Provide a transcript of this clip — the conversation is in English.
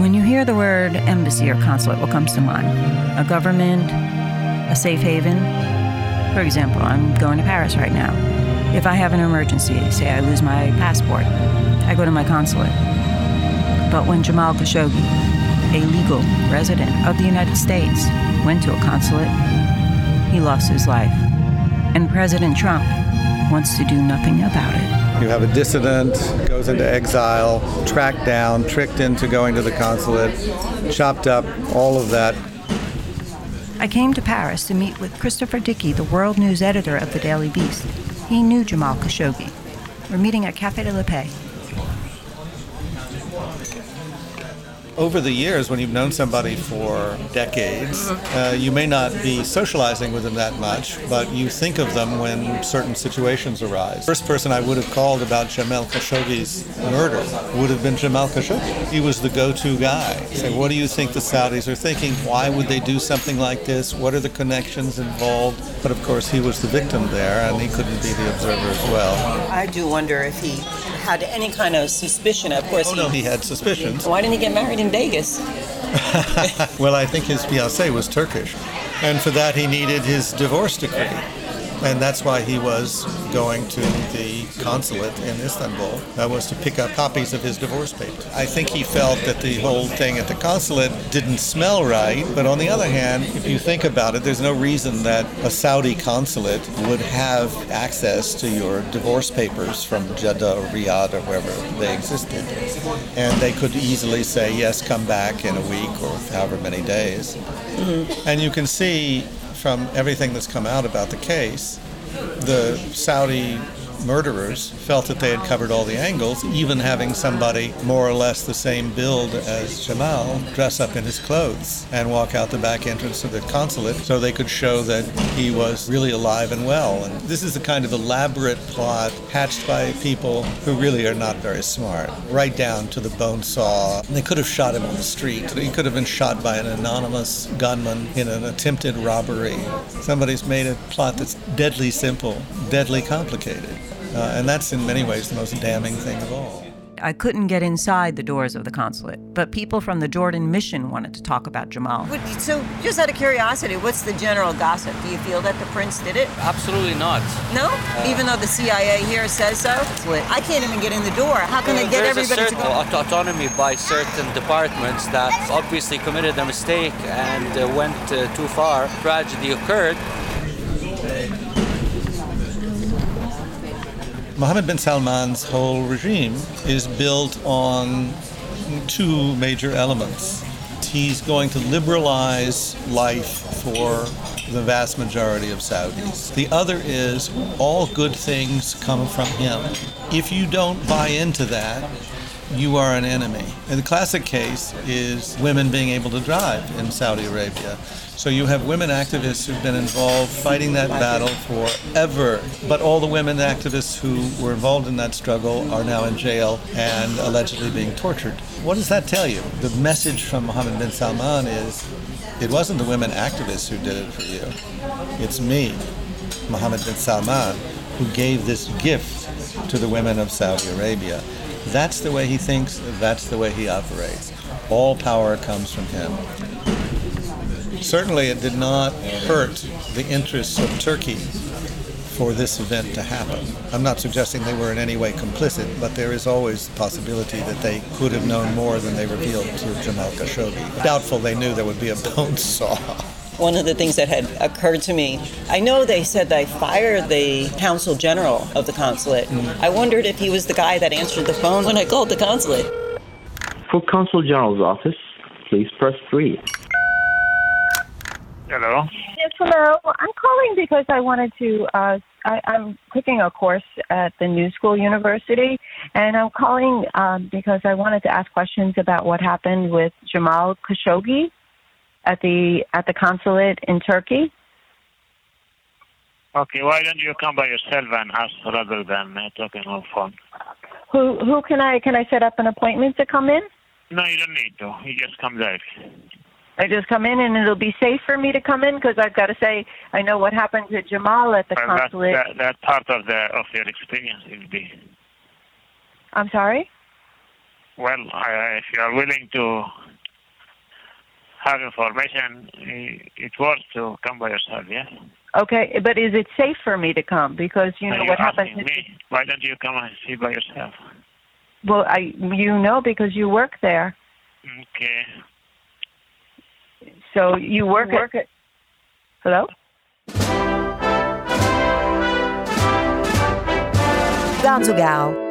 When you hear the word embassy or consulate, what comes to mind? A government, a safe haven? For example, I'm going to Paris right now. If I have an emergency, say I lose my passport, I go to my consulate. But when Jamal Khashoggi, a legal resident of the United States, went to a consulate, he lost his life. And President Trump wants to do nothing about it. You have a dissident, goes into exile, tracked down, tricked into going to the consulate, chopped up, all of that. I came to Paris to meet with Christopher Dickey, the world news editor of the Daily Beast. He knew Jamal Khashoggi. We're meeting at Cafe de la Paix. Over the years, when you've known somebody for decades, uh, you may not be socializing with them that much, but you think of them when certain situations arise. First person I would have called about Jamal Khashoggi's murder would have been Jamal Khashoggi. He was the go-to guy. Say, what do you think the Saudis are thinking? Why would they do something like this? What are the connections involved? But of course, he was the victim there, and he couldn't be the observer as well. I do wonder if he had any kind of suspicion. Of course, oh, he, no, he had suspicions. Why didn't he get married in Vegas? well, I think his fiancée was Turkish, and for that he needed his divorce decree. And that's why he was going to the consulate in Istanbul. That was to pick up copies of his divorce papers. I think he felt that the whole thing at the consulate didn't smell right. But on the other hand, if you think about it, there's no reason that a Saudi consulate would have access to your divorce papers from Jeddah or Riyadh or wherever they existed. And they could easily say, yes, come back in a week or however many days. Mm-hmm. And you can see from everything that's come out about the case, the Saudi murderers felt that they had covered all the angles, even having somebody more or less the same build as Jamal dress up in his clothes and walk out the back entrance of the consulate so they could show that he was really alive and well. And this is a kind of elaborate plot hatched by people who really are not very smart, right down to the bone saw. They could have shot him on the street. He could have been shot by an anonymous gunman in an attempted robbery. Somebody's made a plot that's deadly simple, deadly complicated. Uh, and that's in many ways the most damning thing of all. I couldn't get inside the doors of the consulate, but people from the Jordan mission wanted to talk about Jamal. So, just out of curiosity, what's the general gossip? Do you feel that the prince did it? Absolutely not. No? Uh, even though the CIA here says so? I can't even get in the door. How can uh, they get everybody to go? Aut- autonomy by certain departments that obviously committed a mistake and uh, went uh, too far. Tragedy occurred. Mohammed bin Salman's whole regime is built on two major elements. He's going to liberalize life for the vast majority of Saudis. The other is all good things come from him. If you don't buy into that, you are an enemy. And the classic case is women being able to drive in Saudi Arabia. So you have women activists who've been involved fighting that battle forever. But all the women activists who were involved in that struggle are now in jail and allegedly being tortured. What does that tell you? The message from Mohammed bin Salman is it wasn't the women activists who did it for you. It's me, Mohammed bin Salman, who gave this gift to the women of Saudi Arabia. That's the way he thinks, that's the way he operates. All power comes from him. Certainly, it did not hurt the interests of Turkey for this event to happen. I'm not suggesting they were in any way complicit, but there is always the possibility that they could have known more than they revealed to Jamal Khashoggi. Doubtful they knew there would be a bone saw. One of the things that had occurred to me, I know they said they fired the consul general of the consulate. Mm. I wondered if he was the guy that answered the phone when I called the consulate. For consul general's office, please press 3. Hello. Yes, hello. I'm calling because I wanted to. Uh, I, I'm taking a course at the New School University, and I'm calling um, because I wanted to ask questions about what happened with Jamal Khashoggi at the at the consulate in Turkey. Okay, why don't you come by yourself and ask rather than uh, talking on the phone? Who who can I can I set up an appointment to come in? No, you don't need to. You just come direct. I just come in and it'll be safe for me to come in because I've got to say I know what happened to Jamal at the well, consulate. That, that, that part of the of your experience will be. I'm sorry. Well, I, if you are willing to have information, i- it's worth to come by yourself, yes? Okay, but is it safe for me to come? Because you know Are you what happens. asking me? Why don't you come and see by yourself? Well, I you know because you work there. Okay. So you work, at. Hello. Portugal.